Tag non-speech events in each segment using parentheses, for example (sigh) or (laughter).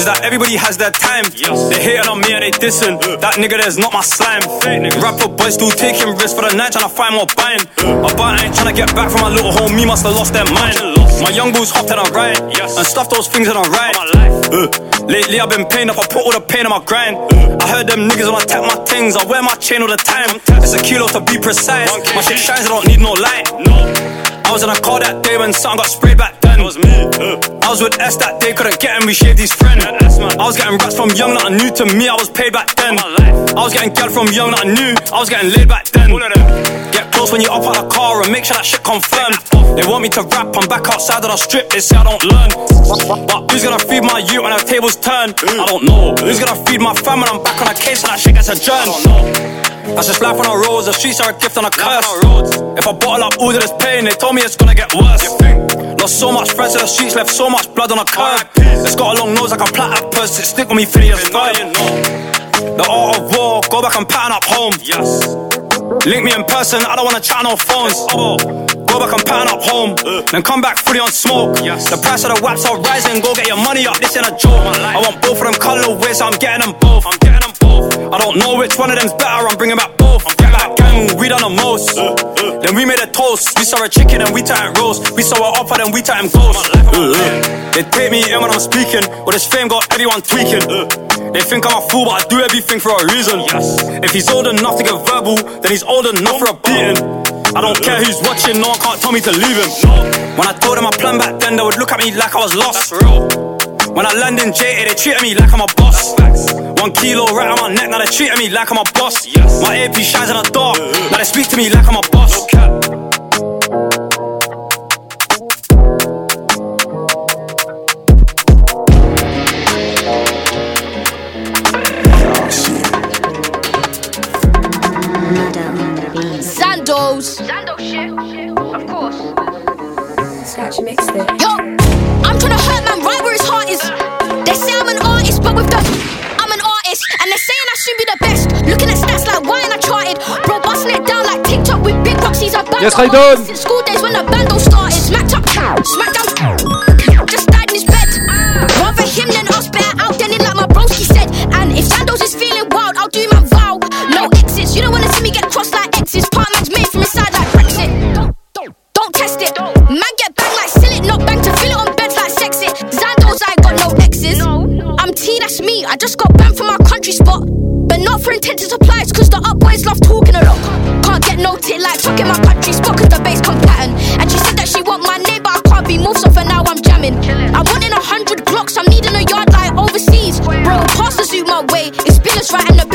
is that everybody has their time. They hating on me and they dissing. That nigga there's not my slime. Rapper boys still taking risks for the night, trying to find more buying. My but I ain't trying to get back from my little home, me must have lost their mind. My young bulls hopped and I ride, and stuff those things and I ride. Uh, lately I've been paying up, I put all the pain on my grind. I heard them niggas wanna tap my things, I wear my chain all the time. It's a kilo to be precise. My shit shines, I don't need no light. I was in a car that day when something got sprayed back then. It was me. I was with S that day, couldn't get him, we shaved his friend. I was getting rats from young that new to me, I was paid back then. I was getting gal from young that new, I was getting laid back then. Get close when you up out the car and make sure that shit confirmed. They want me to rap, I'm back outside of the strip, they say I don't learn. But who's gonna feed my youth when the tables turn? I don't know. Who's gonna feed my fam when I'm back on a case and that shit gets adjourned? That's just life on the roads, the streets are a gift and a curse. If I bottle up all of this pain, they told me it's gonna get worse. Lost so much friends to the streets, left so much blood on the curb. It's got a long nose like a platypus, it stick with me for years. The art of war, go back and pattern up home. Yes. Link me in person, I don't wanna chat no phones. Go back and pattern up home, then come back fully on smoke. The price of the waps are rising, go get your money up, this ain't a joke. I want both of them colorways, so I'm getting them both. I'm getting them both. I don't know which one of them's better, I'm bringing back both. I'm getting back gang, we done the most. Then we made a toast, we saw a chicken and we tighten roast. We saw a offer, then we tighten ghost. Uh, uh. They take me in when I'm speaking, but this fame got everyone tweaking. They think I'm a fool, but I do everything for a reason. Yes. If he's old enough to get verbal, then he's old enough for a beating. I don't care who's watching, no one can't tell me to leave him. When I told them my plan back then, they would look at me like I was lost. When I land in JA, they treated me like I'm a boss. One kilo right on my neck, now they treating me like I'm a boss. My AP shines in the dark, now they speak to me like I'm a boss. Zandos. Zando shit, of course. Scratch mixed it. Yo, I'm tryna hurt man saying I should be the best. Looking at stats like why ain't I charted? Bro, busting it down like TikTok with big proxies. I band Yes, I done. Since school days when the bando started, smacked up, smacked down. Just died in his bed. Rather him than us, better out than it like my broski said. And if Sandoz is feeling wild, I'll do my vow. No exits, you don't wanna see me get crossed like exes. Part man's made from inside like Brexit. Don't, don't, don't test it. Man get bang like sell it, not bang to fill it on beds like sex it. Zandos, I ain't got no exes. I'm T, that's me. I just got banned from my country spot. But not for supply, it's cause the up boys love talking a lot. Can't get no tit like talking my country spot cause the bass come pattern. And she said that she want my name, but I can't be moved, so for now I'm jamming. I'm wanting a hundred blocks, I'm needing a yard like overseas. Bro, pass the suit my way, it's billers right and the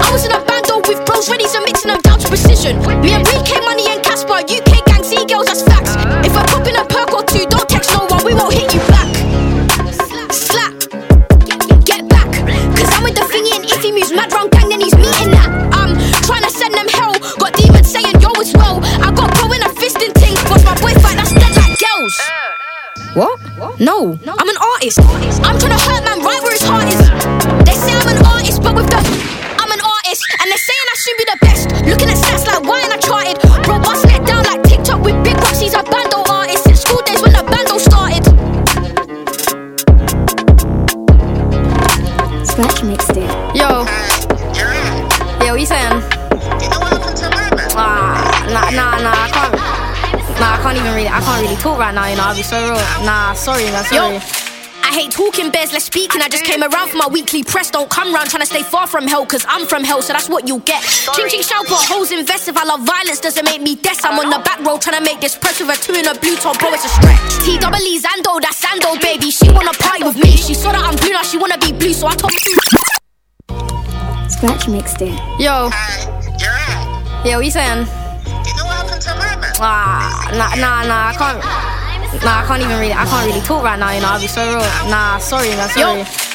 I was in a bando with bros ready to mixing them down to precision. Me and Money and Casper, UK gang, Z girls, that's facts. If we're popping a perk or two, don't text no one, we won't hit No, I'm an artist. I'm tryna hurt man right where his heart is. They say I'm an artist, but with the I'm an artist, and they're saying I should be the best. Looking at stats like why ain't I charted? Now. You know, I'll be so real. Nah, sorry, man. Sorry. Yo. I hate talking bears, less speaking. I just came around for my weekly press. Don't come round trying to stay far from hell, cause I'm from hell, so that's what you'll get. Ching ching shout, put holes invest. If I love violence, doesn't make me death. I'm on the back row trying to make this press with a two in a blue top, bro, it's a stretch. T double E Zando, that's Zando, baby. She wanna party with me. She saw that I'm blue, now she wanna be blue, so I told you. Scratch mixed it. Yo. Yo, what you saying? Ah, nah, nah, nah, I can't. Nah, I can't even really. I can't really talk right now. You know, I'll be so real. Nah, sorry, man. Sorry. I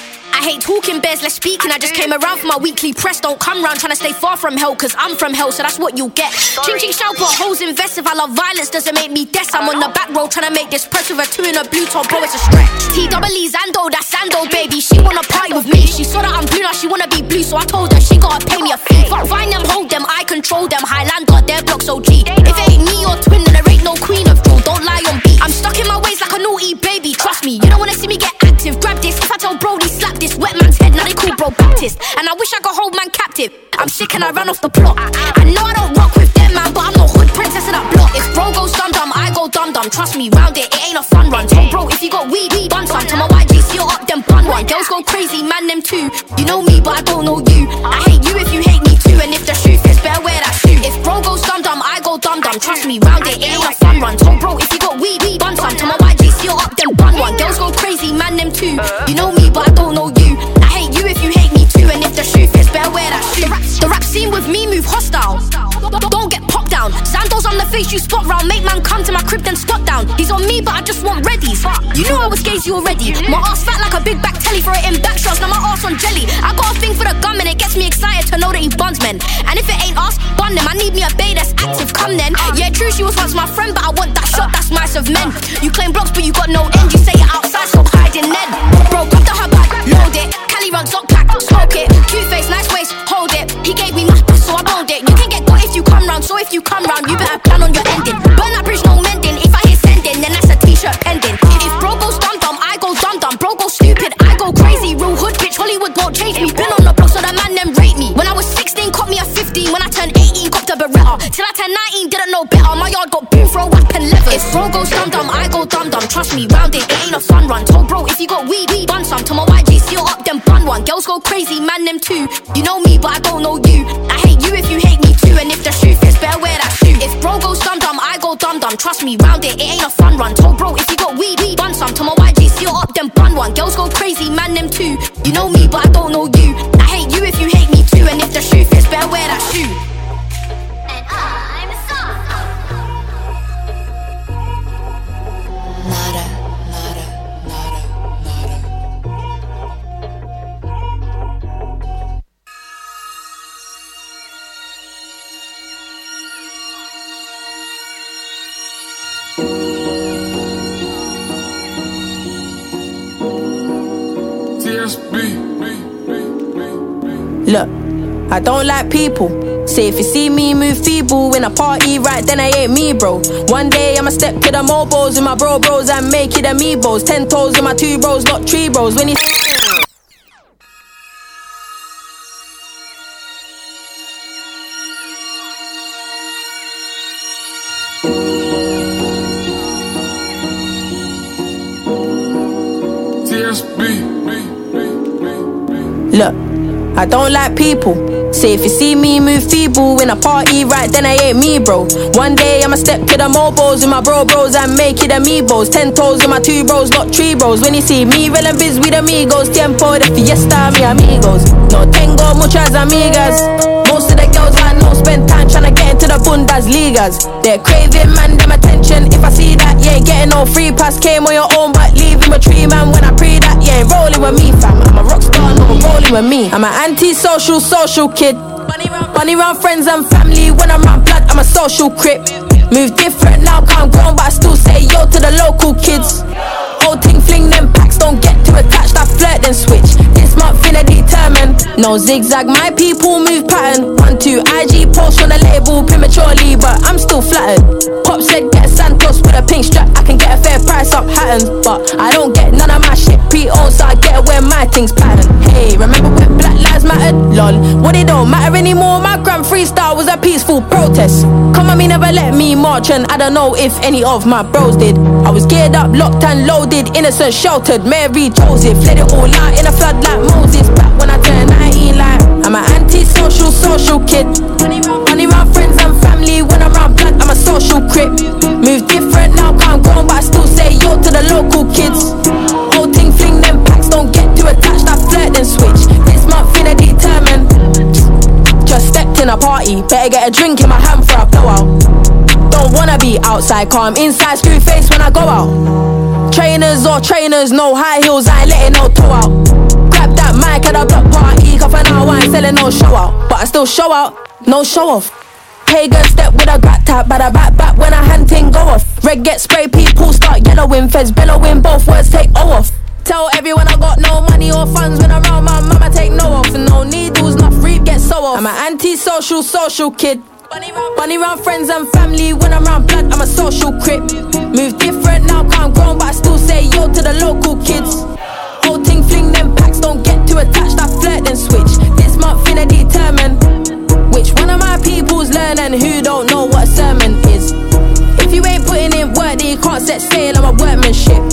I hate talking bears, let's speak. And I just came around for my weekly press. Don't come round trying to stay far from hell, cause I'm from hell, so that's what you'll get. Ching ching shout, put holes in vests. If I love violence, doesn't make me death. I'm on the back row trying to make this press with a two in a blue top, bro, it's a stretch. T double E Zando, that's Zando, baby. She wanna party with me. She saw that I'm blue, now she wanna be blue, so I told her she gotta pay me a fee. Fuck, Find them, hold them, I control them. Highlander, their blocks OG. If it ain't me or twin, then there ain't no queen of drill. Don't lie on. I'm stuck in my ways like a naughty baby. Trust me, you don't wanna see me get active. Grab this. If I tell Brody, slap this wet man's head. Now they call bro Baptist. And I wish I could hold man captive. I'm sick and I ran off the plot. I know I don't rock with them, man, but I'm no hood princess in that block. If bro goes dum dum, I go dum dum. Trust me, round it, it ain't a fun run. So bro, if you got weed, weed, bun some. To my YG, seal up, then bun one. Girls go crazy, man, them too. You know me, but I don't know you. I hate you if you hate me too. And if the shoe fits, better wear that shoe. If bro goes dum dum, I go dum dum. Trust me, round it, ain't a fun run. So bro, if you got weed, weed, bun some. To my YG, seal up, then bun one. Girls go crazy, man, them too. You know me, but I don't know you. I hate you if you hate me too. And if the shoe fits, better wear that shoe. The rap, the rap scene with me move hostile. Don't face, you spot round. Make man come to my crib, then squat down. He's on me, but I just want readies. You know I was gazy already. My ass fat like a big back telly for it in back shots. Now my ass on jelly. I got a thing for the gum and it gets me excited to know that he buns men. And if it ain't us, bun them. I need me a bay that's active. Come then. Yeah, true, she was once my friend, but I want that shot. That's nice of men. You claim blocks, but you got no end. You say it outside, stop round, so if you come round, you better plan on your ending. Burn that bridge, no mending. If I hit sending, then that's a t-shirt pending. If, bro goes dum dum, I go dum dum. Bro goes stupid, I go crazy. Real hood bitch, Hollywood won't change me. Been on the block, so the man them rate me. When I was 16, caught me a 15. When I turned 18, copped a Beretta. Till I turned 19, didn't know better. My yard got boom a whap and leather. If bro goes dum dum, I go dum dum. Trust me, round it, it ain't a fun run. Told bro, if you got weed, weed, bun some. To my YG, seal up, then bun one. Girls go crazy, man them too. You know me, but I don't know you. I hate Trust me, round it, it ain't a fun run. Told bro, if you got weed, weed, bun some. To my YG, seal up, then bun one. Girls go crazy, man them too. You know me, but I don't know you. I don't like people. Say if you see me move feeble in a party, right then I ain't me, bro. One day I'ma step to the mobiles with my bro bros and make it amiibos. Ten toes with my two bros, not three bros. When you Look, I don't like people. Say if you see me move feeble in a party, right then I ain't me, bro. One day I'ma step to the mobiles with my bro bros and make it amiibos. Ten toes with my two bros, not three bros. When you see me real biz with amigos, tiempo de fiesta, mi amigos. No tengo muchas amigas. Most of the girls I know spend time tryna get into the Bundesligas. They're craving man them attention. If I see that, you ain't getting no free pass. Came on your own, but leaving a tree man when I pre that. You ain't rolling with me, fam. I'm a rock star, no rolling with me. I'm an anti-social, social kid. Bunny round friends and family. When I'm round blood, I'm a social crip. Move different now, can't grown, but I still say yo to the local kids. Whole thing fling them packs, don't get too attached. Flirt then switch. This month finna determine. No zigzag, my people move pattern. One two IG post on the label prematurely, but I'm still flattered. Pop said get Santos with a pink strap. I can get a fair price up Hattons, but I don't get none of my shit pre-owned, so I get where my things pattern. Hey, remember when Black Lives Mattered? Lol, what it don't matter anymore. My grand freestyle was a peaceful protest. Come on, me never let me march, and I don't know if any of my bros did. I was geared up, locked and loaded, innocent, sheltered. Mary Joseph, let it all out in a flood like Moses. Back when I turned 19, like I'm an anti-social, social kid. Money round friends and family. When I'm round blood, I'm a social crip. Move different now, can't go on, but I still say yo to the local kids. Whole thing fling them packs, don't get too attached. I flirt then switch. This month finna determine. Just stepped in a party, better get a drink in my hand for a blowout. Don't wanna be outside calm, inside screw face when I go out. Trainers or trainers, no high heels, I ain't letting no toe out. grab that mic at a block party. For now I ain't selling no show out. But I still show out, no show off. Pagan step with a grat tap, but I back back when a hand thing go off. Red get spray, people start yellowing, feds bellowing, both words take O off. Tell everyone I got no money or funds when I'm around my mama take no off. No needles, not free, get so off. I'm an anti-social, social kid. Bunny round friends and family when I'm around blood, I'm a social crip. Move different now, can't grown, but I still say yo to the local kids. Whole thing fling them packs, don't get too attached, I flirt then switch. This month finna determine which one of my people's learn and who don't know what sermon is. If you ain't putting in work, then you can't set sail on my workmanship.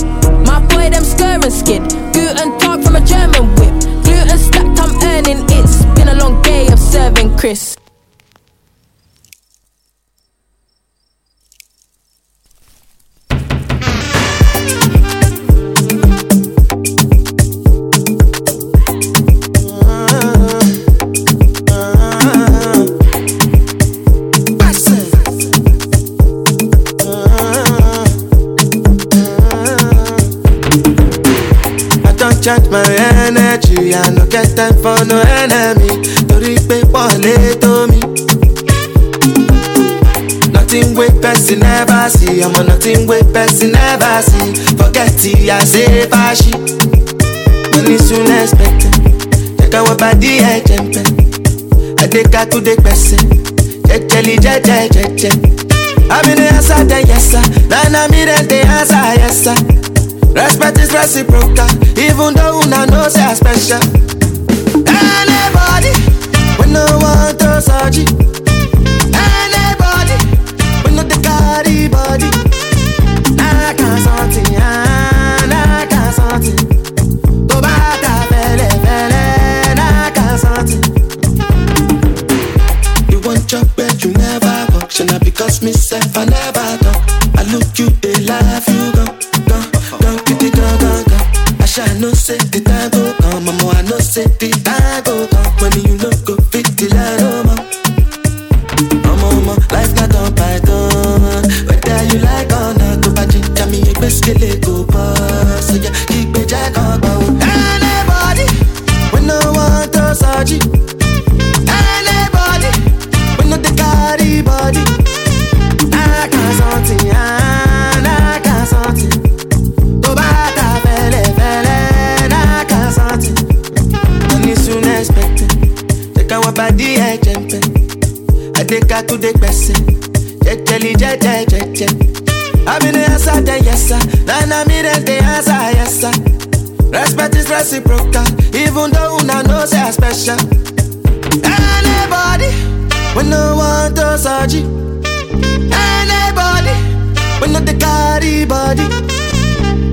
My boy, them skir and skid. Guten Tag from a German whip. Gluten stacked, I'm earning. It's been a long day of serving Chris. Charge my energy, I no get time for no enemy. Torí pé wọlé tó mi. Person never see, I'm on nothing wey person never see. Forget it, I say fashi. Money soon expected. Check out what body ẹ jẹ̀mpẹ̀. Adéka tó dé pẹ̀sẹ̀. Jẹjẹli jẹjẹ jẹjẹ. Àbí ní answer then yes sir. Nana mi then dey answer yes sir. Respect is reciprocal, even though una know say I special. Anybody, we no want to. Anybody, no dey carry body. Nah, can't nah, can't ta fẹ́lẹ́ fẹ́lẹ́, nah, can't. You want job where you never work, because me sef I never talk. I look you, they laugh you gone, kitty gone, gone, gone. I shall know say the time go come, mama I know say the time go come. Reciprocal, even though una know say I special. Anybody, we no to surgery. Anybody, we no carry body.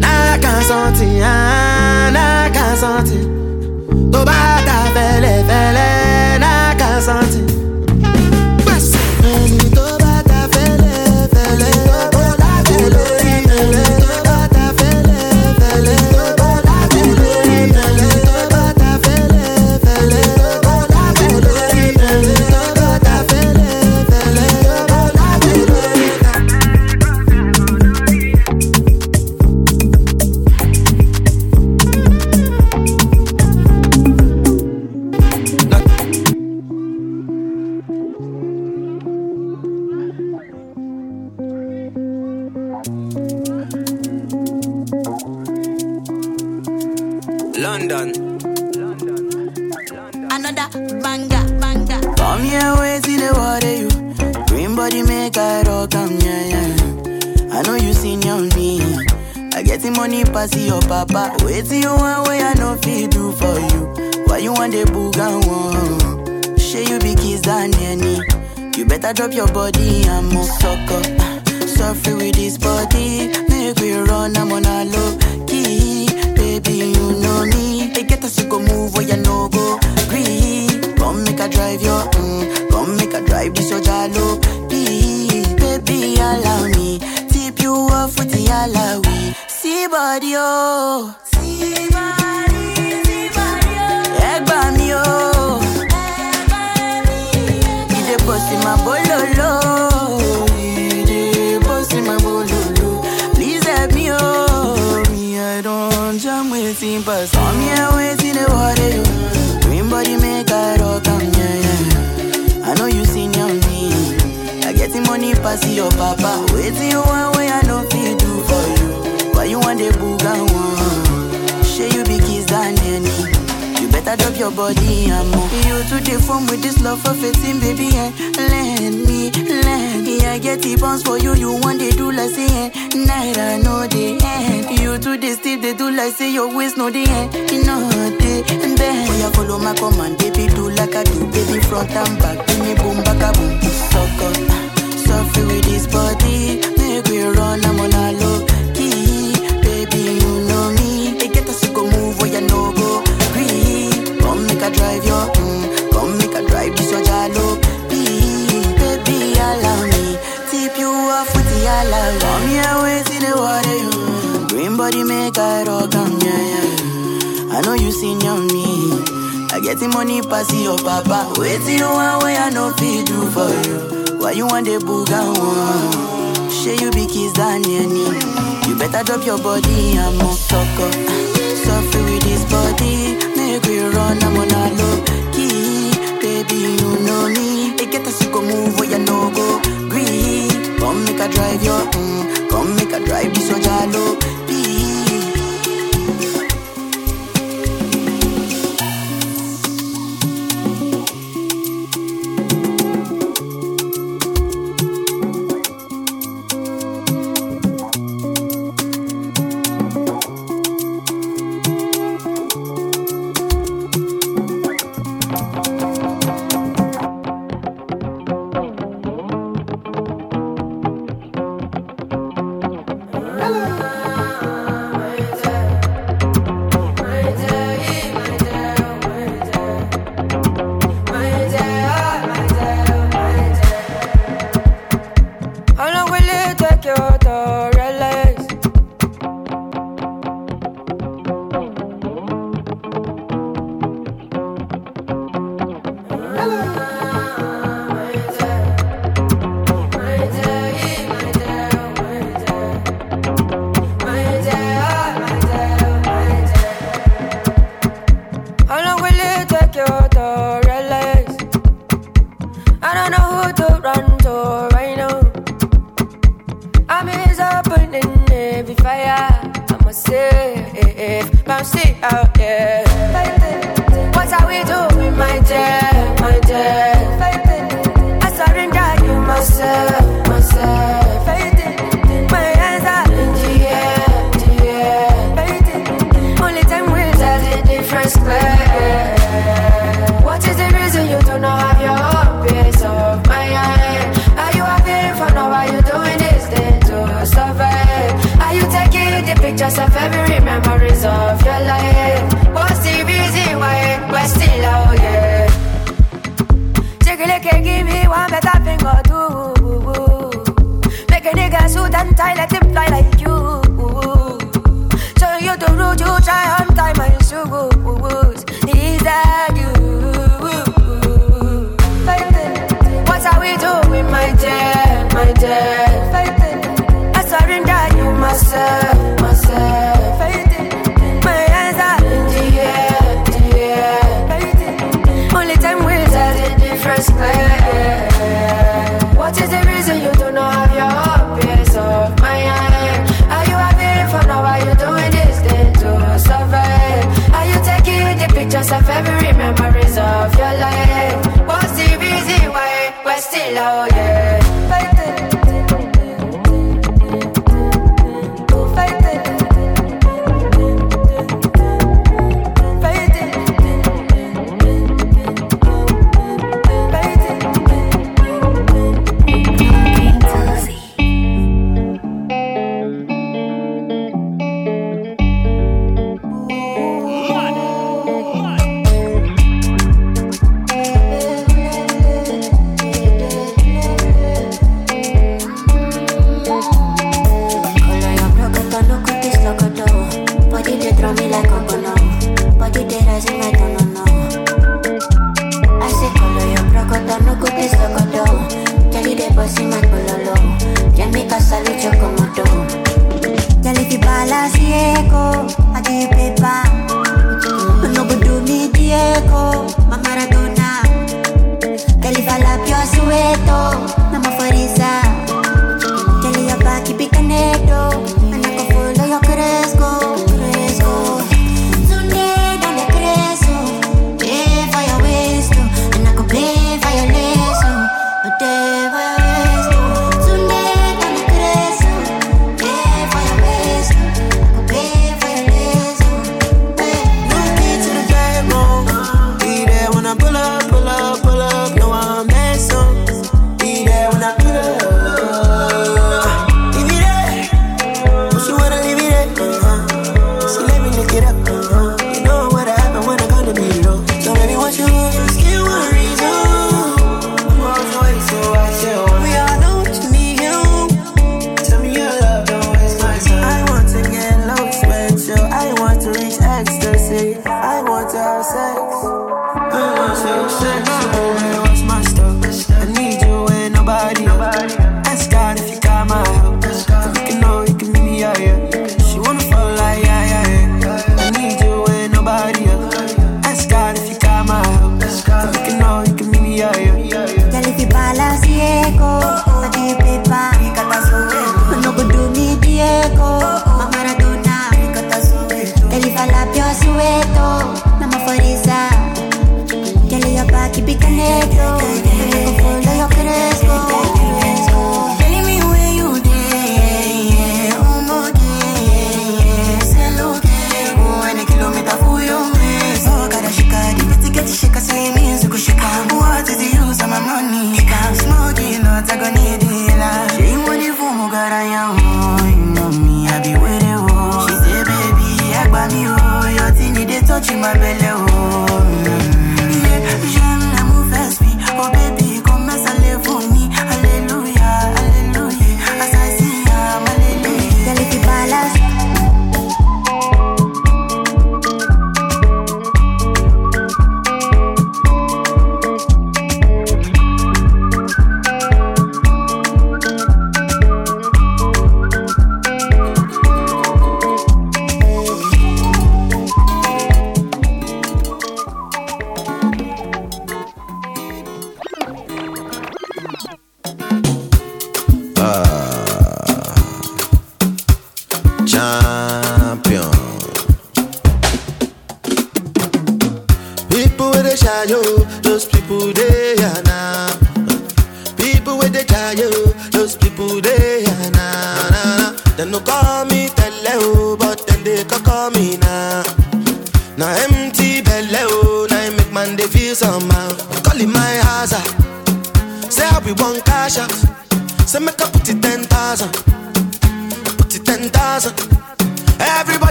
Nah, can't something, ah, nah, can't something. Tó bá ta fẹ́lẹ́ your papa. Wait till you want way I know fit do for you. Why you want the booga one? Share you be kiss than any. You better drop your body and move. You to the phone with this love for fitting, baby, and let me, let me. I get the bounce for you. You want they do like say, eh, night I know the end. You to the steep, they do like say your waist no the end. You know the bend. Oh, you follow my command, baby, do like I do, baby, front and back. Give me boom, back a boom, suck up. Suffer with this body, make we run, I'm on a low key. Baby, you know me. They get to go move where you no go. Green, come make a drive your, mm, come make a drive this your jalo. Baby, allow me, tip you off with the allow. Come here, wait in the water, you. Green body make a rock, come yeah, yeah. I know you seen on me. I get the money pass your papa. Wait till you want way I know fit do for you. Why you want the booga one? Share you be kiss than any. You better drop your body and move suck up. Suffer with this body, make we run. I'm on a low key, baby. You know me. They get to go move where you no go. Green, come make a drive your, mm, come make a drive this your jalo.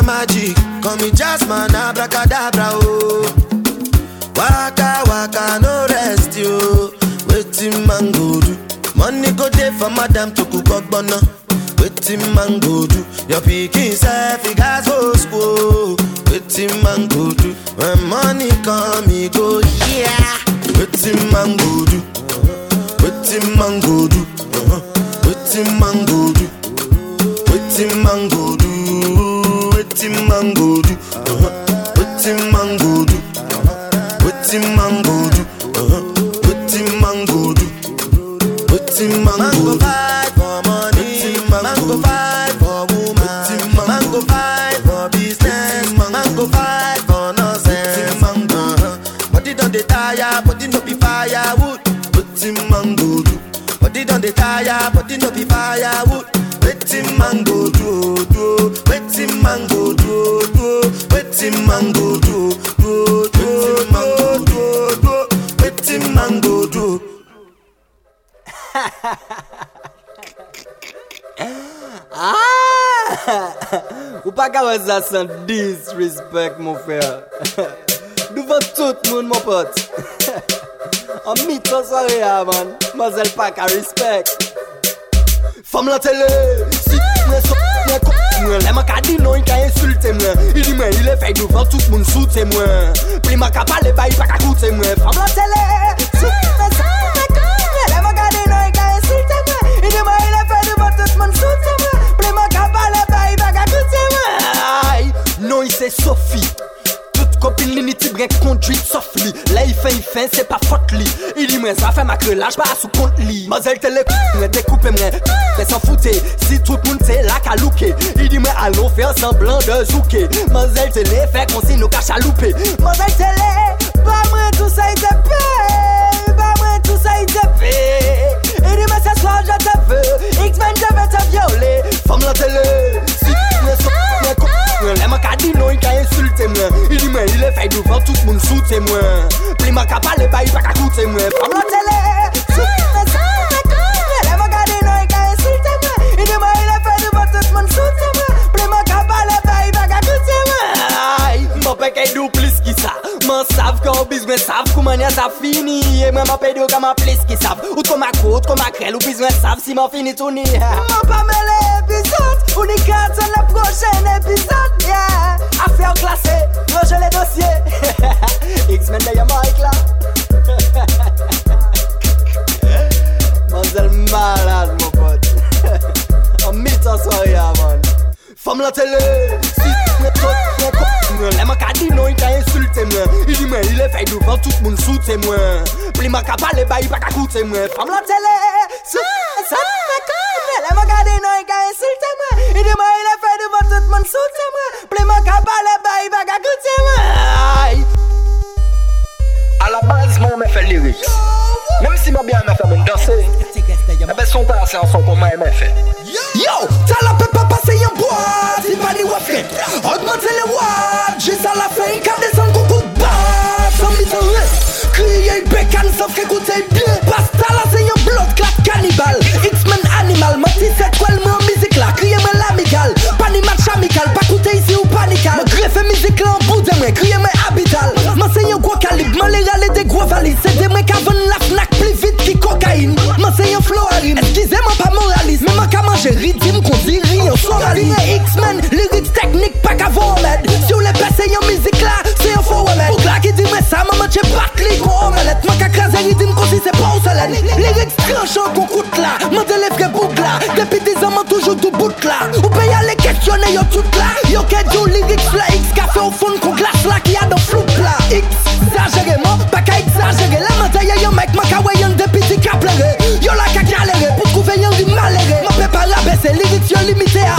nada sans disrespect, mon frère. (laughs) Devant tout le monde, mon pote. (laughs) En mythos, man. Mazel pas qu'à respect. me lâche pas sous compte li Mazel te le mwen découpe mwen Fais s'en foutre Si tout moun te la ka il I di mwen allons faire semblant de zouke Mazel te le fait qu'on si nous cache à louper Mazel koute mwen Ili mwen ili fey devan tout moun soute mwen Pli mwen ka pale bayi pa ka koute mwen Fam la tele, soute mwen san mwen koute Le mwen gade nou e ka insulte mwen Ili mwen ili fey devan tout moun soute mwen Pli mwen ka pale bayi pa ka koute mwen Mwen peke do plis ki sa Mwen sav ka ou biz mwen sav Kou mwen ya sa fini E mwen mwen pede ou ka mwen plis ki sav Ou tko mwen kote, tko mwen krel Ou biz mwen sav si mwen fini touni Mwen pa mele epizot Ou ni katan la prochen epizot Yeah. Affaires classées, rejet les dossiers. (laughs) X-Men d'ailleurs, Mike là. (laughs) Mademoiselle malade, mon pote. (laughs) En mi-temps soirée, man. Femme la télé, si mè tot mè kop mè Lè mè ka di nou, y ka insulte mè Y di mè, y le fèy devan tout moun soute mè Pli mè ka pale, ba y pa ka koute mè Femme la télé, si mè tot lè man ka di nou, i ka insulte mwen I di mwen, il e fay douvan, tout moun soute mwen Pli man ka pale ba, i pa ka koute mwen A la base, moi, on fait lyrics. Même si moi bien m'a fait mon danser, eh ben son temps c'est un son qu'on m'a aimé fait. Yo, t'as la peut pas passer en boîte, c'est pas des wafet. Augmenter les watts, juste à la fin, il can descendre coucou de basse. Sans mise en reste, crier bécane sauf qu'écouter bien. Pasta là, c'est un bloc clap cannibale. X-Men animal, menti c'est quoi le mot musique là, amical. Pas ni match amical, pas coûter ici ou panical Me greffe musique là en bout de moi, crier moi habital. M'enseigne gros calibre, m'en les râler des gros valises C'est des moi qui la fnac plus vite qui cocaïne M'enseigne florarine, excusez-moi pas moraliste Mais moi qu'à manger rythme qu'on dit rien soralise X-Men, lyrics technique pas qu'à voler Si on les passe en musique là, c'est un faux wallet Pour là qui dit mais ça, maman j'ai pas clé qu'on omelette Moi qu'à craser rythme qu'on si c'est pas au soleil Lyrics tranchant qu'on coûte là, m'en délève que boucle là Depuis des ans, m'en toujours tout bout là Ou paye à les questionner, yo tout là. Yo qu'est du lyrics là, X café au fond qu'on glace là, qui a dans flou là. X, exagéré, moi, pas qu'à exagérer. La mentalité, yo mec, ma kawaii, des petits caplérés. Yo la qu'à galérer, pour trouver un rime maléré. Ma pas rabaisser, lyrics yo limité à.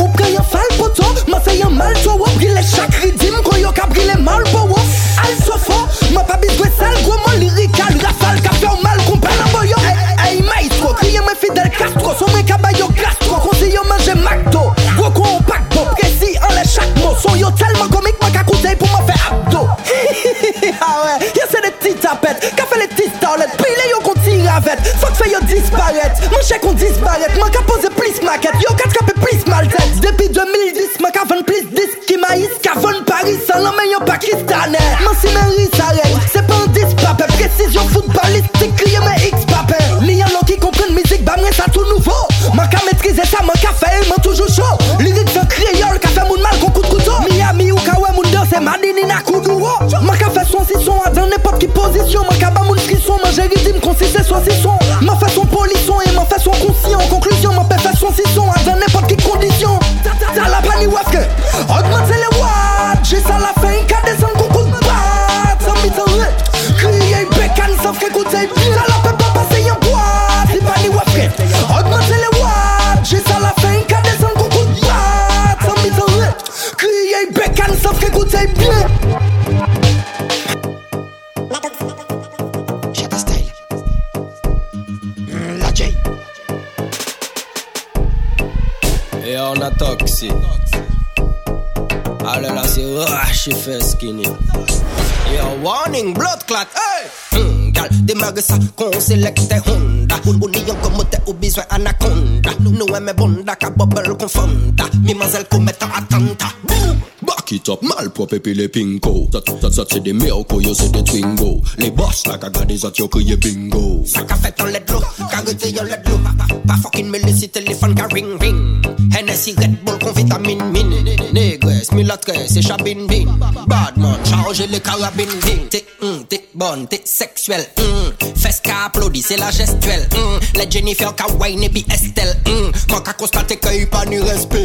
Ou un fall poto, ma fait un mal to briller chaque rythme, quand yo qu'a briller mal pour ou. Al ma sale, gros mon lyrical, rafale, fait un mal, qu'on parle boyo. Hey, hey, maestro, criez moi fidèle Castro, son cabayo gastro, Son yo tellement comique, ma qu'a coûté pour me faire abdo. (laughs) ah ouais, y'a c'est des petites tapettes, qu'a fait les petites starlettes, puis les yo qu'on tire avec. Que fait yo disparaître, mon chèque on disparaître, ma qu'a posé plus maquette, yo qu'a capé plus mal tête. Depuis 2010, ma qu'a vend plus disques qui maïs, qu'a vend Paris, sans l'homme yo pakistanais. Mon si mérite s'arrête, c'est pas un dispapé, précision footballistique, crier mes X. Li y'en a qui comprennent musique, bah moi ça tout nouveau. Ma qu'a maîtriser ça, ma qu'a fait, moi toujours chaud. Lyrics J'ai rythme consisté soit six sons Ma façon polisson et ma façon conscient. Conclusion ma perfection six sons à n'importe quelle condition. T'as la les watts. J'ai ça la fin qu'à coucou de batte Ça m'y Crier bécane sans fait goûter Ça la pas passer C'est Augmente les watts. J'ai ça la fin qu'à coucou Ça Crier bécane sans fait goûter bien on a toxique. Allez là, c'est rush, fait skinny. Yo, warning, blood clot, hey! Hmm, gal, démarre ça, qu'on sélecte Honda. Ou n'y en comme t'es ou besoin anaconda. Nous aimons bonda, ka bubble confonda. Mimazelle commet un attentat. Fuck it up, malprop epi le pinko Zot, zot, zot, se de merko, yo se de twingo. Le boss la ka gade zot, yo kriye bingo. Sa ka fet an ledlo, ka rete yon ledlo Pa, pa, pa fokin me lesi telefon ka ring ring. Hennessy Red Bull kon vitamin min. Negres, milatres, e chabin bin. Badman, charge le karabin din Tik, mm. T'es bonne, t'es sexuelle, hum. Fest qu'à applaudit, c'est la gestuelle. Mm. Les Jennifer, Kawaii, et puis Estelle. Mm. Moi, qu'à constater qu'il n'y a pas ni respect.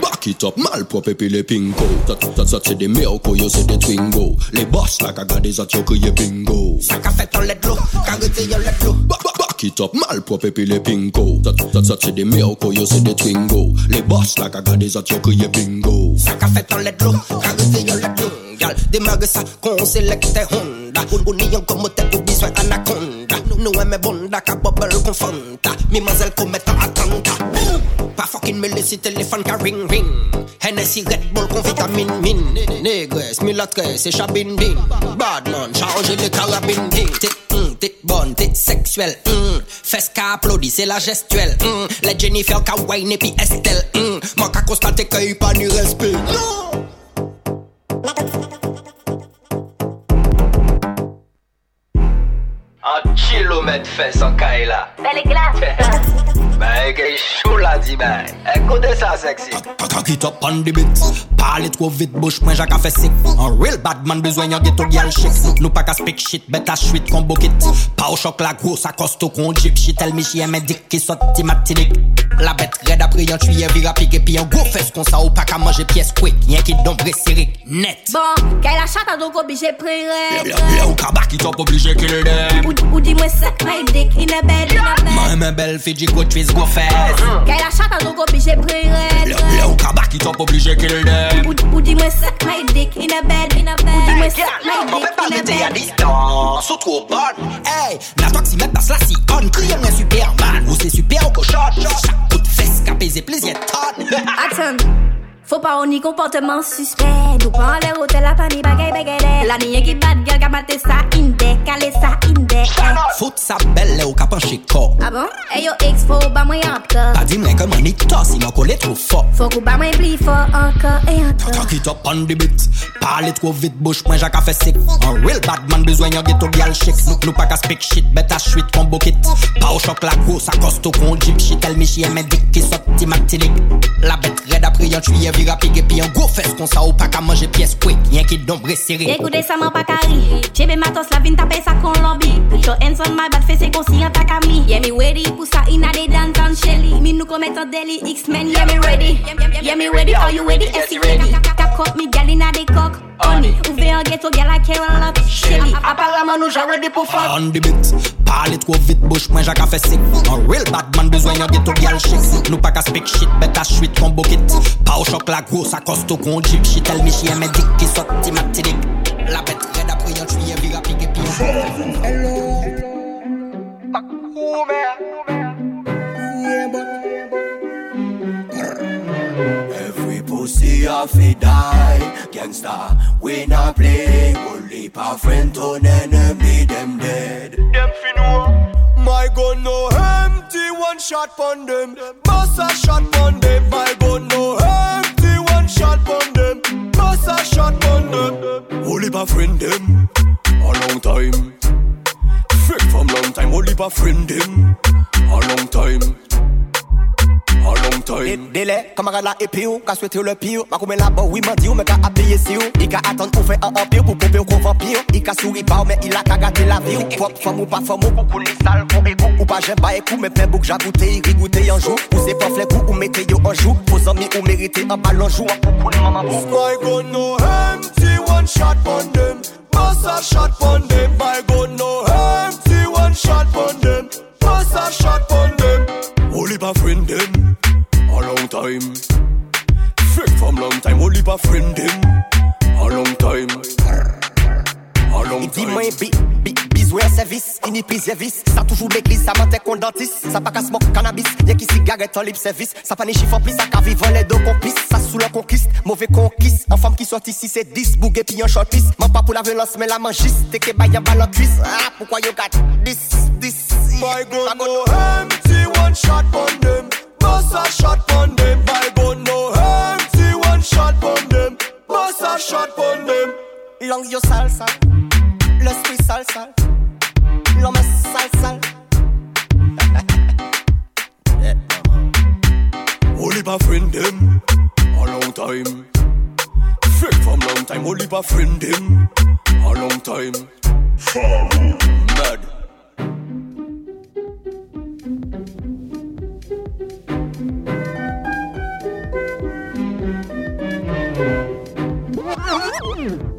Back it up, malpropre et puis les pinko. Ça, ça, c'est des merco, yo, c'est des twingo. Les boss, là, qu'à garder ça, yo, crier bingo. Ça qu'a fait ton let l'eau, qu'a arrêté yo let l'eau. Back it up, malpropre et puis les pinko. Ça, ça, ça, c'est des merco, yo, c'est des twingo. Les boss, là, qu'à garder ça, yo, crier bingo. Ça qu'a fait ton let l'eau, qu'a arrêté yo let l'eau. Gal, démarre ça, qu'on sélecte Honda. Ou ni yon comme t'es ou besoin anaconda. Nous aimons bonda, qu'a bubble qu'on fanta. Mimazelle qu'on met en attente. Pas fucking me laisser téléphone qu'a ring ring. Hennessy Red Bull qu'on vitamine mine. Négresse, milatresse et chabindine. Badman, chargez les carabines ding. T'es hum, t'es bonne, t'es sexuelle. Hum. Fesse qu'a applaudi, c'est la gestuelle. Hum. Les Jennifer, Kawaii et puis Estelle. Hum. Moi qu'a constaté qu'il n'y a pas ni respect. Non! An kilomètre fè san kae la. Bel e glas. (laughs) Bay gay chou la di bay. Ekoute sa seksi. Kakit up an di bit Pali tro vit bouch mwen jak a fe sik An real bad man bezwen yon geto gyal chik Nou pa ka spik shit bet a chwit kon bokit Pa ou chok la gros a kosto kon jip Shit. El mi chie men dik ki sot ti matinik La bet red apre yon tuye vira pike Pi yon go fes kon sa ou pa ka manje piyes kwek Yon ki don vre sirik net. Bon, kè la chata donk obije pren red Le ou ka baki top oblige kill dem Ou di mwen sek may dik in e bed in e bed Mwen men bel fi di go twi twist, go fast Qu'elle a chatte donc obligé prier. Le ou kabak, il t'op obligé kill them Ou, ou dis-moi sec, my dick in a bed, in a bed. Ou dis-moi sec, my On peut pas dick in a arrêter à bed. distance, ou trop bonne. Hey, la toi qui met dans la si on crie un Superman, ou c'est super au cochon. Chaque coup de fesse qu'a pesé plaisir tonne. (laughs) Faut pas on y comportement suspect. Nous prend les hôtels à Paris, bagay bagay. La niye qui bad girl, qu'a maté ça indé, calé ça indé. Fout sa belle ou qu'a penché corps. Ah bon? Hey yo ex, faut ba moi encore. Pas dit moi comment ni toss, il m'a collé trop fort. Faut qu'on ba moi plus fort encore et encore. Cock it up on the beat Parle trop vite, bouche Jacques a fait sick Un real bad man besoin yon ghetto gal chic Nous nous pas qu'à speak shit, bête à chouette qu'on bokit Pas au choc la grosse, à costo qu'on jeep shit Elle me chie, me dit qui saute, ti matinique La bête raide après yon tuyé vira pique Et puis un gros fesse qu'on ça ou matos la tape lobby. Put your hands on my back. Yeah, me ready pour ça, in a de dance on Shelly. Daily X-Men, yeah, me ready. Yeah, me ready, are you ready? Ready. Cock up me gal in a de cock. Honey, ouvrez un ghetto gal à Love. Shelly, apparemment nous j'ai ready pour fuck. On the beat Parle trop vite, bouche point Jacques a fait sick Un real bad man besoin yon ghetto gal chic Nous pas qu'à speak shit, bête à chouette qu'on bokit Pas au choc la grosse, à costo qu'on jeep shit Elle me chie, me dit qui saute, ti matinique La bête raide après yon tuyé vira pique et puis Every pussy off a die Gangsta, we not play. Only pa friend to enemy, them dead. Them finna My gun no empty, one shot pon them. Bust a shot pon them. My gun no empty, one shot pon them. Bust a shot pon them. Only pa friend them A long time. Fake from long time Only pa friend them A long time A long time Délai, camarade là et pire, qu'a souhaité le pire. Ma comme là-bas, oui, m'a dit, mais qu'a appuyé sur. Il qu'a attendre pour faire un empire, pour pomper au qu'on vampire. Il qu'a souri pas, mais il a qu'à gâter la vie. Propre femme ou pas femme, ou pour qu'on est sale, pour égo. Ou pas j'aime pas écoute, mais plein bouc, j'ai goûté, il goûté un jour. Ou c'est pas flé coup, ou mettez yo un jour. Vos amis, ou méritez un ballon jour. Pour qu'on maman pour. My gun no empty, one shot on them. Bust a shot on them. My gun no empty, one shot on them. Bust a shot on them. Only by friend them a long time. Fake from long time. Only by friend them a long time. A long time. Dis-moi, bi, service, service. Ça toujours ça. Ça pas qu'à smoke cannabis, y'a qui cigarette en libre service. Ça pas ni chiffre en ça qu'à les deux. Ça sous mauvais. En femme qui sortit ici, c'est 10 bouguet puis un shortiste. Pas pour la violence, mais la mangiste. T'es que baille en balle. Ah, pourquoi y'a 10, 10. I gun I go empty one shot on them. Bust a shot on them by gun no empty one shot on them. Bust a shot on them. Long yo salsa Let's be salsa, l'homme salsa. (laughs) Only my friend them a long time. Friend from long time. Only by friend them a long time. Mad. Mm-hmm.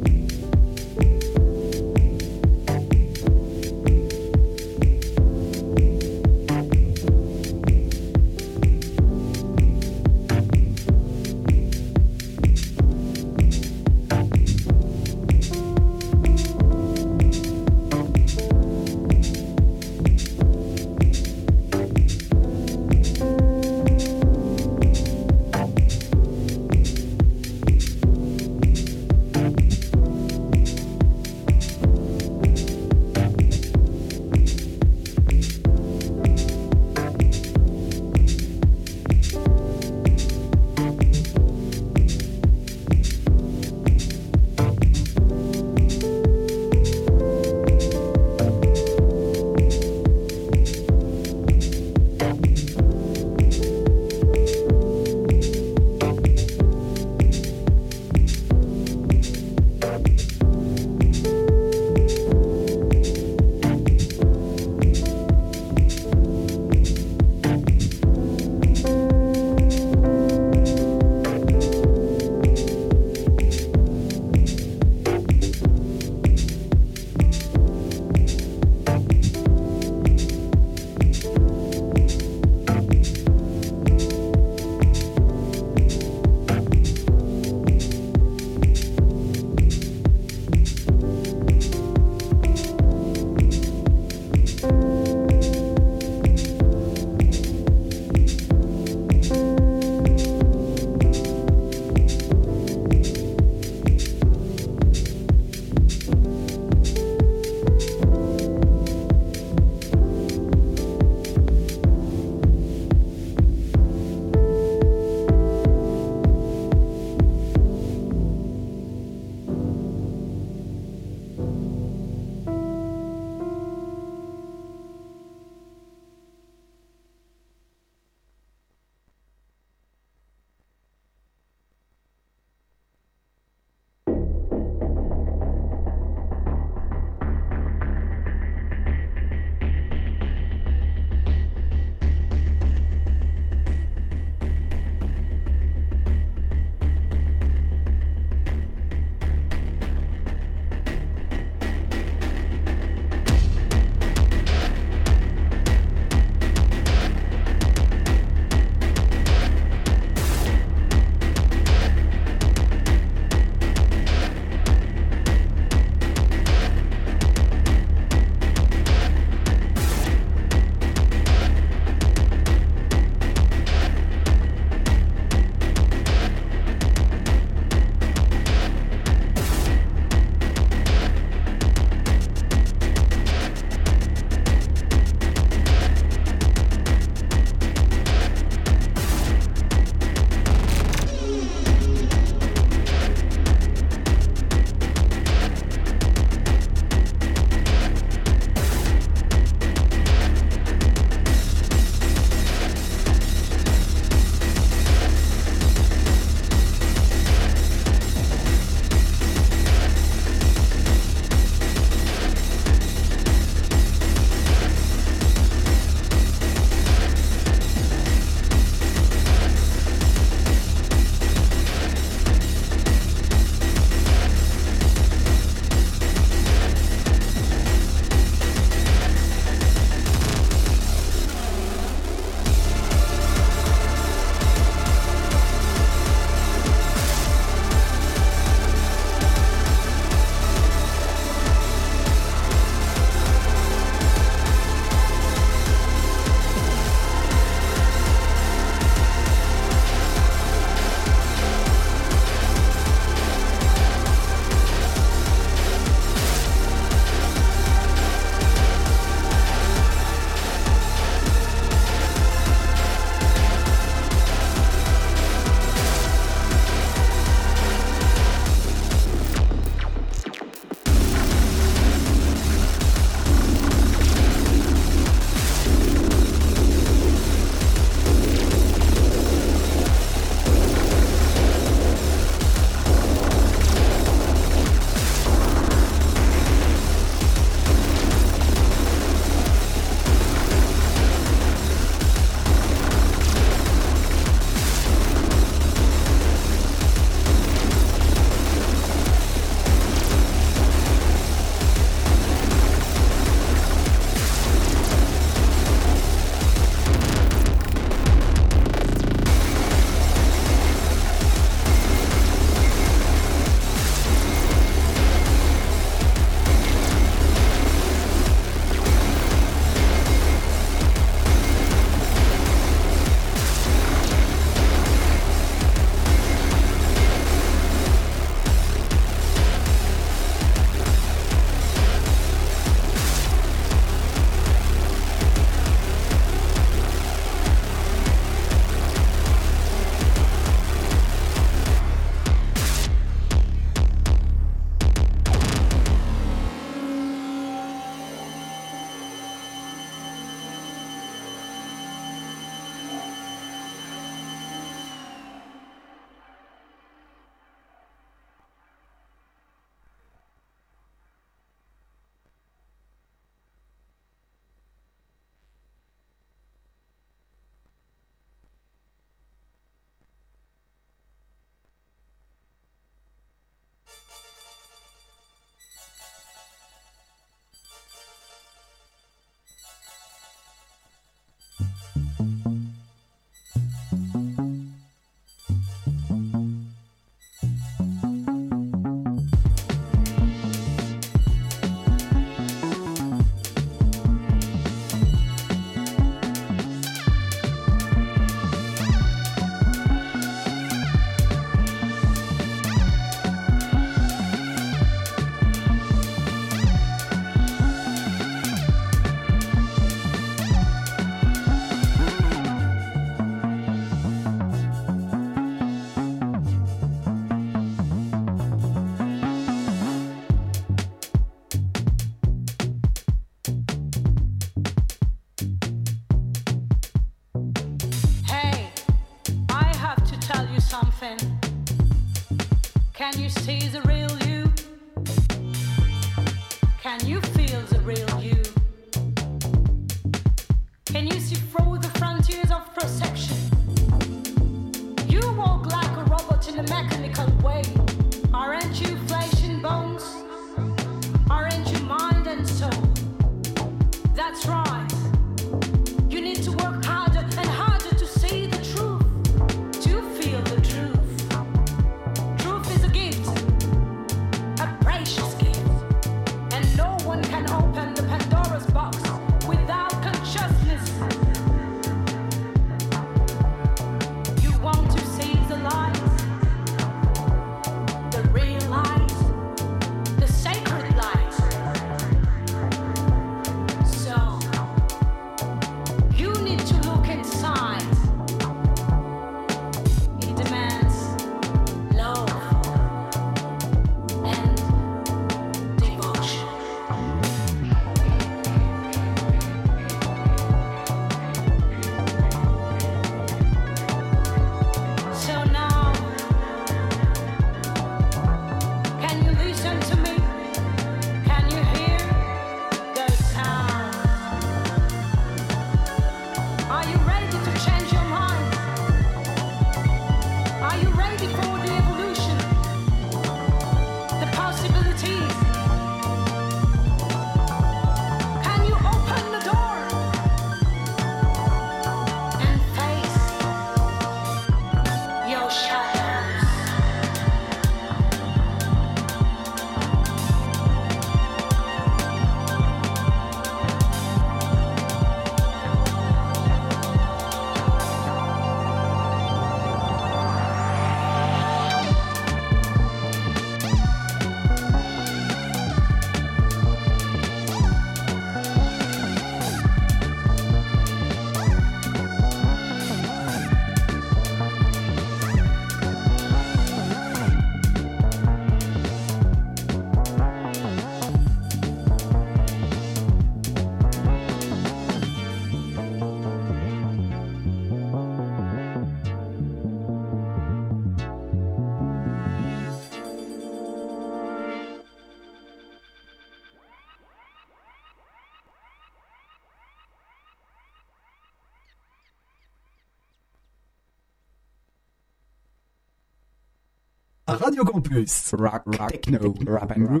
Radio Campus. Rock, rock, techno, rap and roll.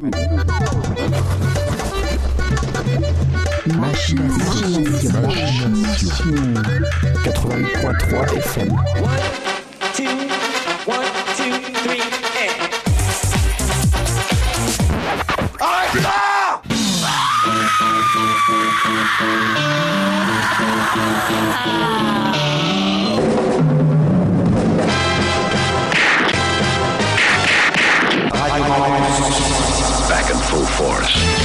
machine, machine. 83.3 FM. Force.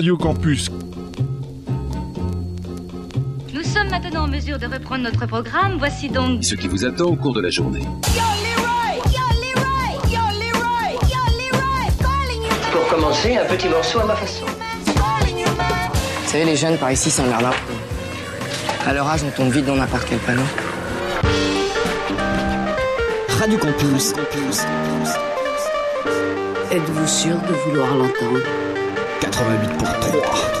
Radio Campus. Nous sommes maintenant en mesure de reprendre notre programme. Voici donc ce qui vous attend au cours de la journée. Pour commencer, un petit morceau à ma façon. Vous savez, les jeunes par ici s'emmerdent. À leur âge, on tombe vite dans n'importe quel panneau. Radio Campus. Êtes-vous sûr de vouloir l'entendre? 88 pour 3.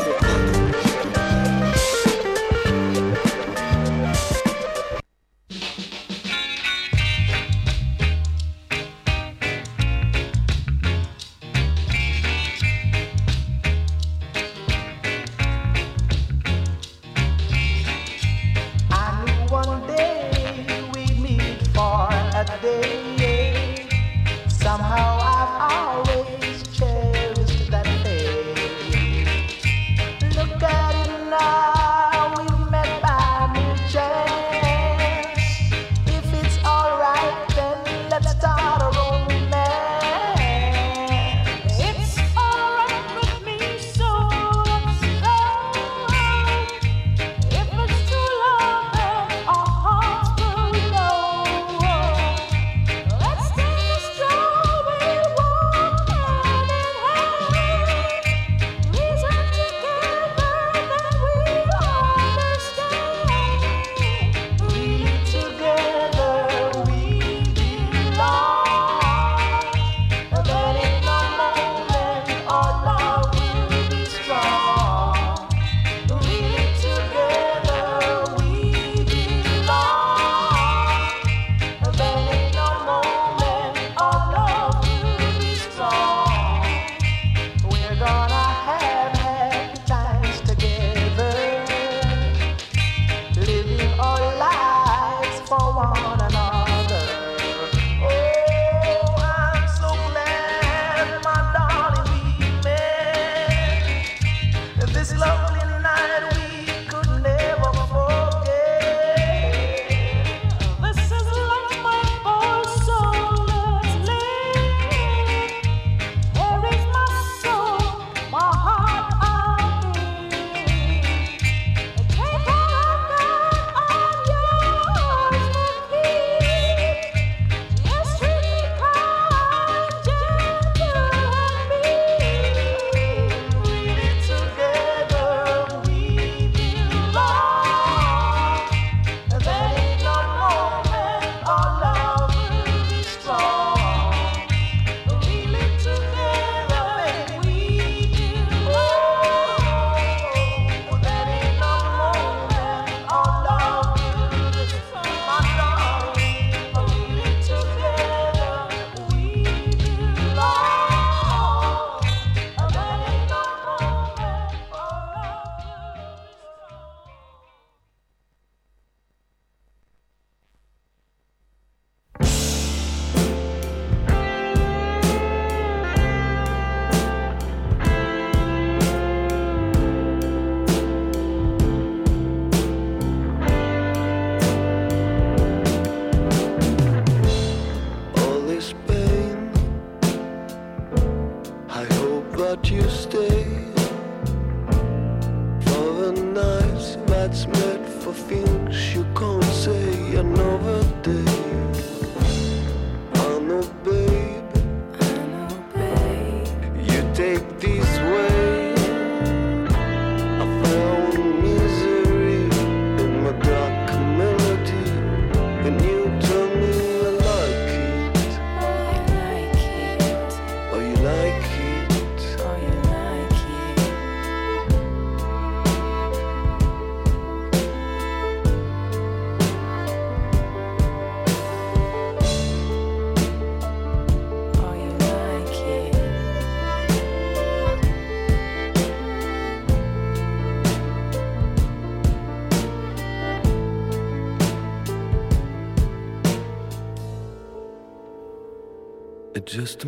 just a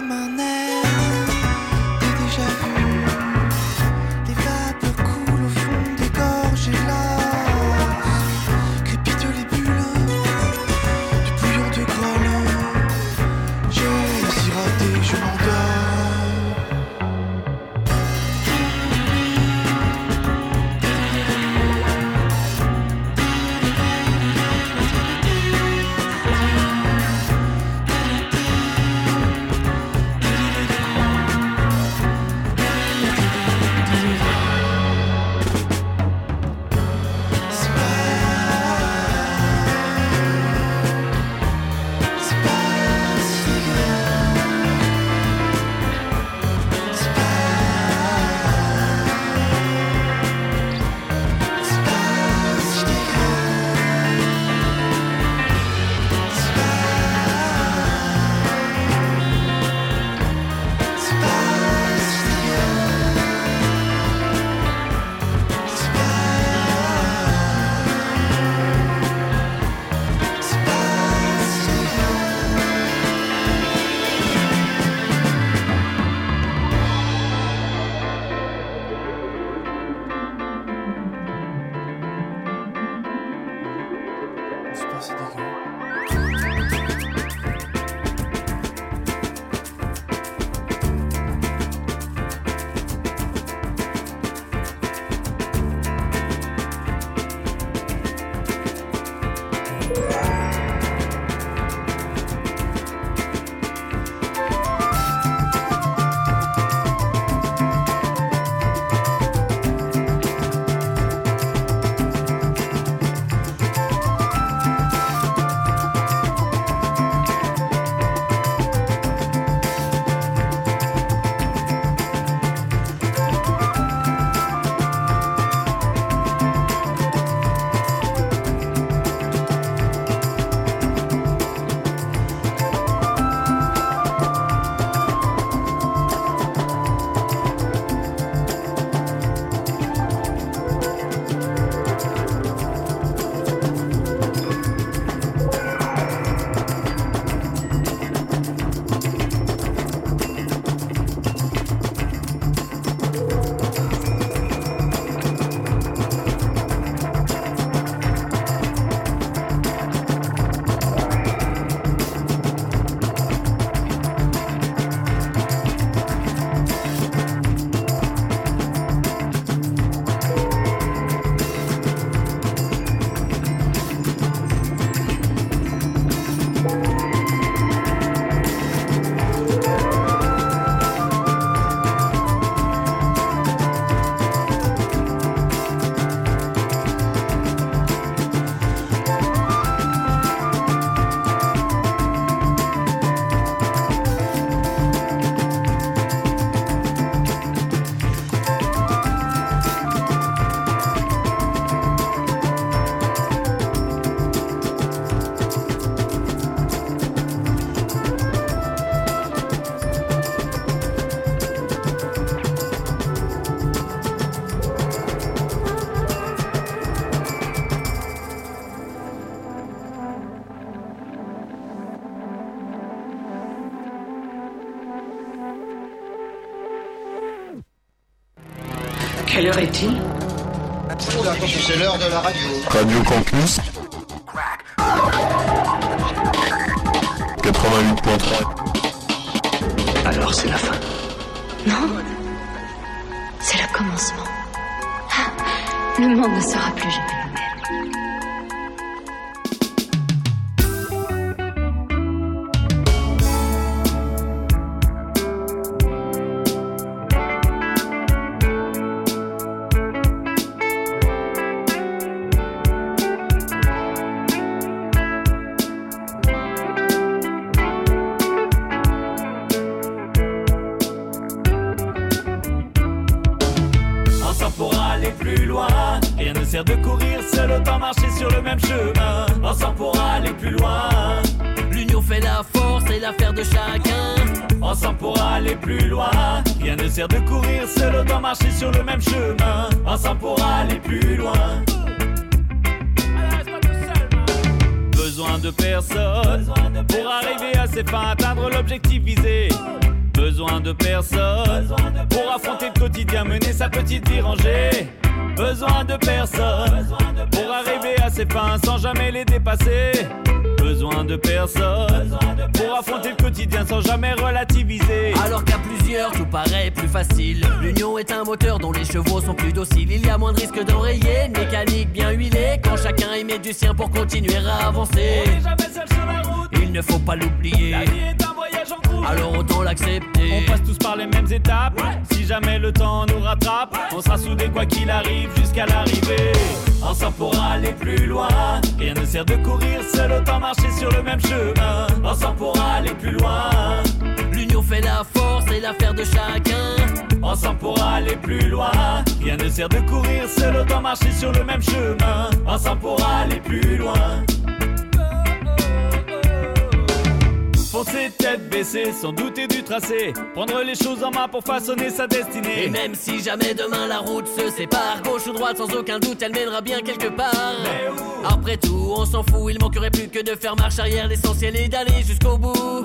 Thank Quelle heure est-il? C'est l'heure de la radio. Radio Campus 88.3 Alors c'est la fin. Non, c'est le commencement. Ah, le monde ne sera plus jamais moteur dont les chevaux sont plus dociles. Il y a moins de risques d'enrayer, une mécanique bien huilée. Quand chacun y met du sien pour continuer à avancer. Il ne faut pas l'oublier. La vie est un voyage en cours. Alors autant l'accepter. On passe tous par les mêmes étapes. Si jamais le temps nous rattrape, on sera soudés quoi qu'il arrive jusqu'à l'arrivée. Ensemble pour aller plus loin. Rien ne sert de courir seul, autant marcher sur le même chemin. Ensemble pour aller plus loin. L'union fait la force et l'affaire de chacun. Ensemble pour aller plus loin. Rien ne sert de courir seul, autant marcher sur le même chemin. Ensemble pour aller plus loin. Foncer tête baissée, sans douter du tracé. Prendre les choses en main pour façonner sa destinée. Et même si jamais demain la route se sépare, gauche ou droite, sans aucun doute, elle mènera bien quelque part. Après tout, on s'en fout, il manquerait plus que de faire marche arrière. L'essentiel est d'aller jusqu'au bout.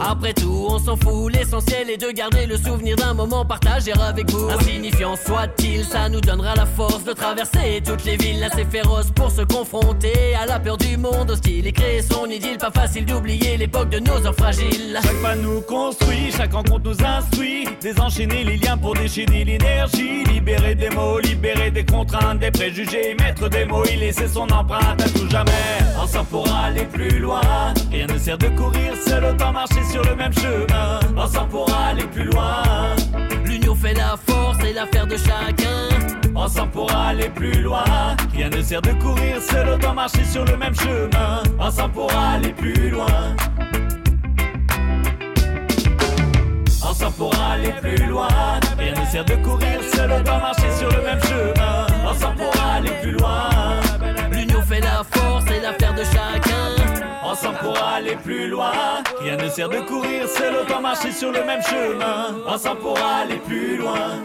Après tout, on s'en fout, l'essentiel est de garder le souvenir d'un moment partagé avec vous. Insignifiant soit-il, ça nous donnera la force de traverser toutes les villes assez féroces pour se confronter à la peur du monde hostile et créer son idylle. Pas facile d'oublier l'époque de nos heures fragiles. Chaque pas nous construit, chaque rencontre nous instruit. Désenchaîner les liens pour déchaîner l'énergie. Libérer des mots, libérer des contraintes, des préjugés. Mettre des mots, y laisser son empreinte à tout jamais. Ensemble pour aller plus loin. Rien ne sert de courir seul, autant marcher sur le même chemin. Ensemble pour aller plus loin. L'union fait la force et l'affaire de chacun. Ensemble pour aller plus loin. Rien ne sert de courir seul, autant marcher sur le même chemin. Ensemble pour aller plus loin. Ensemble pour aller plus loin. Rien ne sert de courir seul, autant marcher sur le même chemin. Ensemble pour aller plus loin. L'union fait la force et l'affaire de chacun. Ensemble pour aller plus loin. Rien ne sert de courir seul, autant marcher sur le même chemin. Ensemble pour aller plus loin.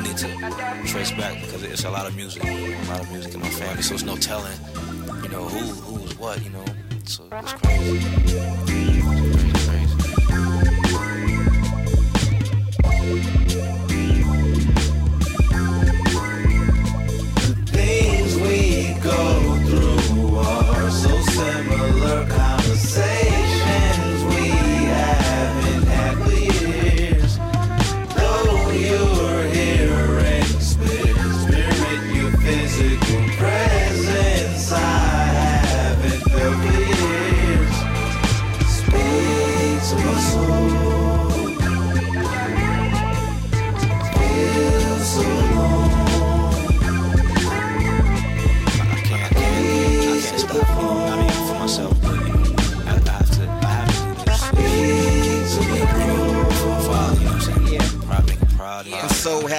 Need to trace back because it's a lot of music, a lot of music in my family. So it's no telling, you know, who who's what, you know. So it's crazy.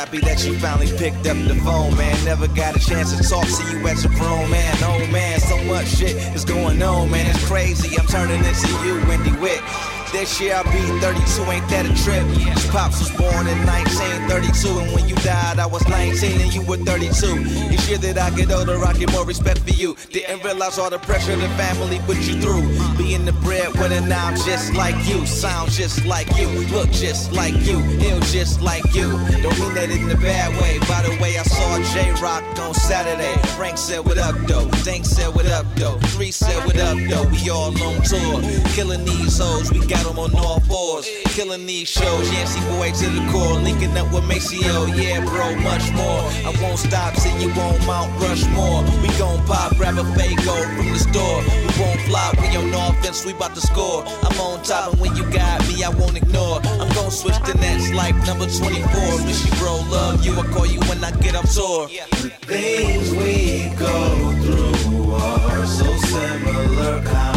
Happy that you finally picked up the phone, man. Never got a chance to talk to you as a grown man. Oh man, so much shit is going on, man. It's crazy. I'm turning into you, Wendy Witt. This year I'll be 32, ain't that a trip? His Pops was born in 1932, and when you died, I was 19 and you were 32. Each year that I get older, I get more respect for you. Didn't realize all the pressure the family put you through. Being the breadwinner, now I'm just like you. Sound just like you, look just like you, ill just like you. Don't mean that in a bad way. By the way, I saw J Rocc on Saturday. Frank said, What up, though? Dank said, What up, though? T3 said, What up, though? We all on tour. Killing these hoes, we got them on all fours. Killing these shows, Yancey boy to the core. Linking up with Maceo, yeah, bro, much more. I won't stop till you won't Mount Rushmore. We gon' pop, grab a Faygo from the store. We won't flop, we on offense, we bout to score. I'm on top, and when you got me, I won't ignore. I'm gon' switch the nets like number 24. Miss you, bro, love you. I call you when I get up tour. Things we go through are so similar.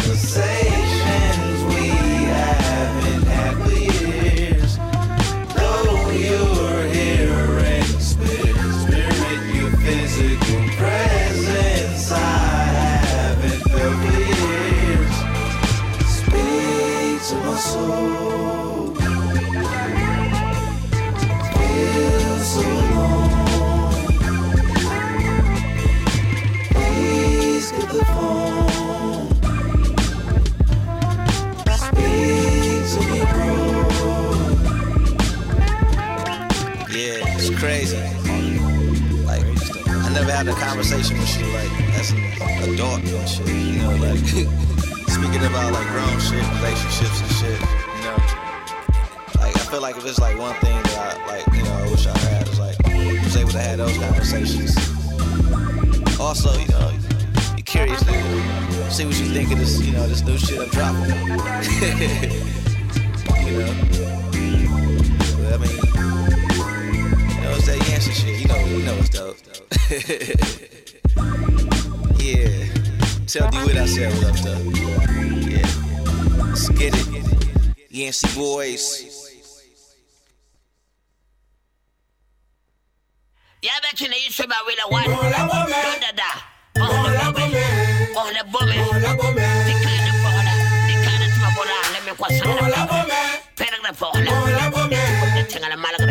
I had a conversation with you like as an adult and shit. You know, like (laughs) speaking about like grown shit, relationships and shit. You know, like I feel like if it's like one thing that I like, you know, I wish I had is like was able to have those conversations. Also, you know, you're curious to see what you think of this, you know, this new shit I'm dropping. (laughs) you know, Yancey. You know, you know it's (laughs) dope. yeah. Tell D what I said what up, though. Yeah. Let's get it. Yancey boys. Yaba kina yi sheba wila wan. Don dada. Ohne bome. Ohne bome. Dikana fola. Dikana tuma bola. Lemme kwa sana. Perang na fola. Tengala malagre.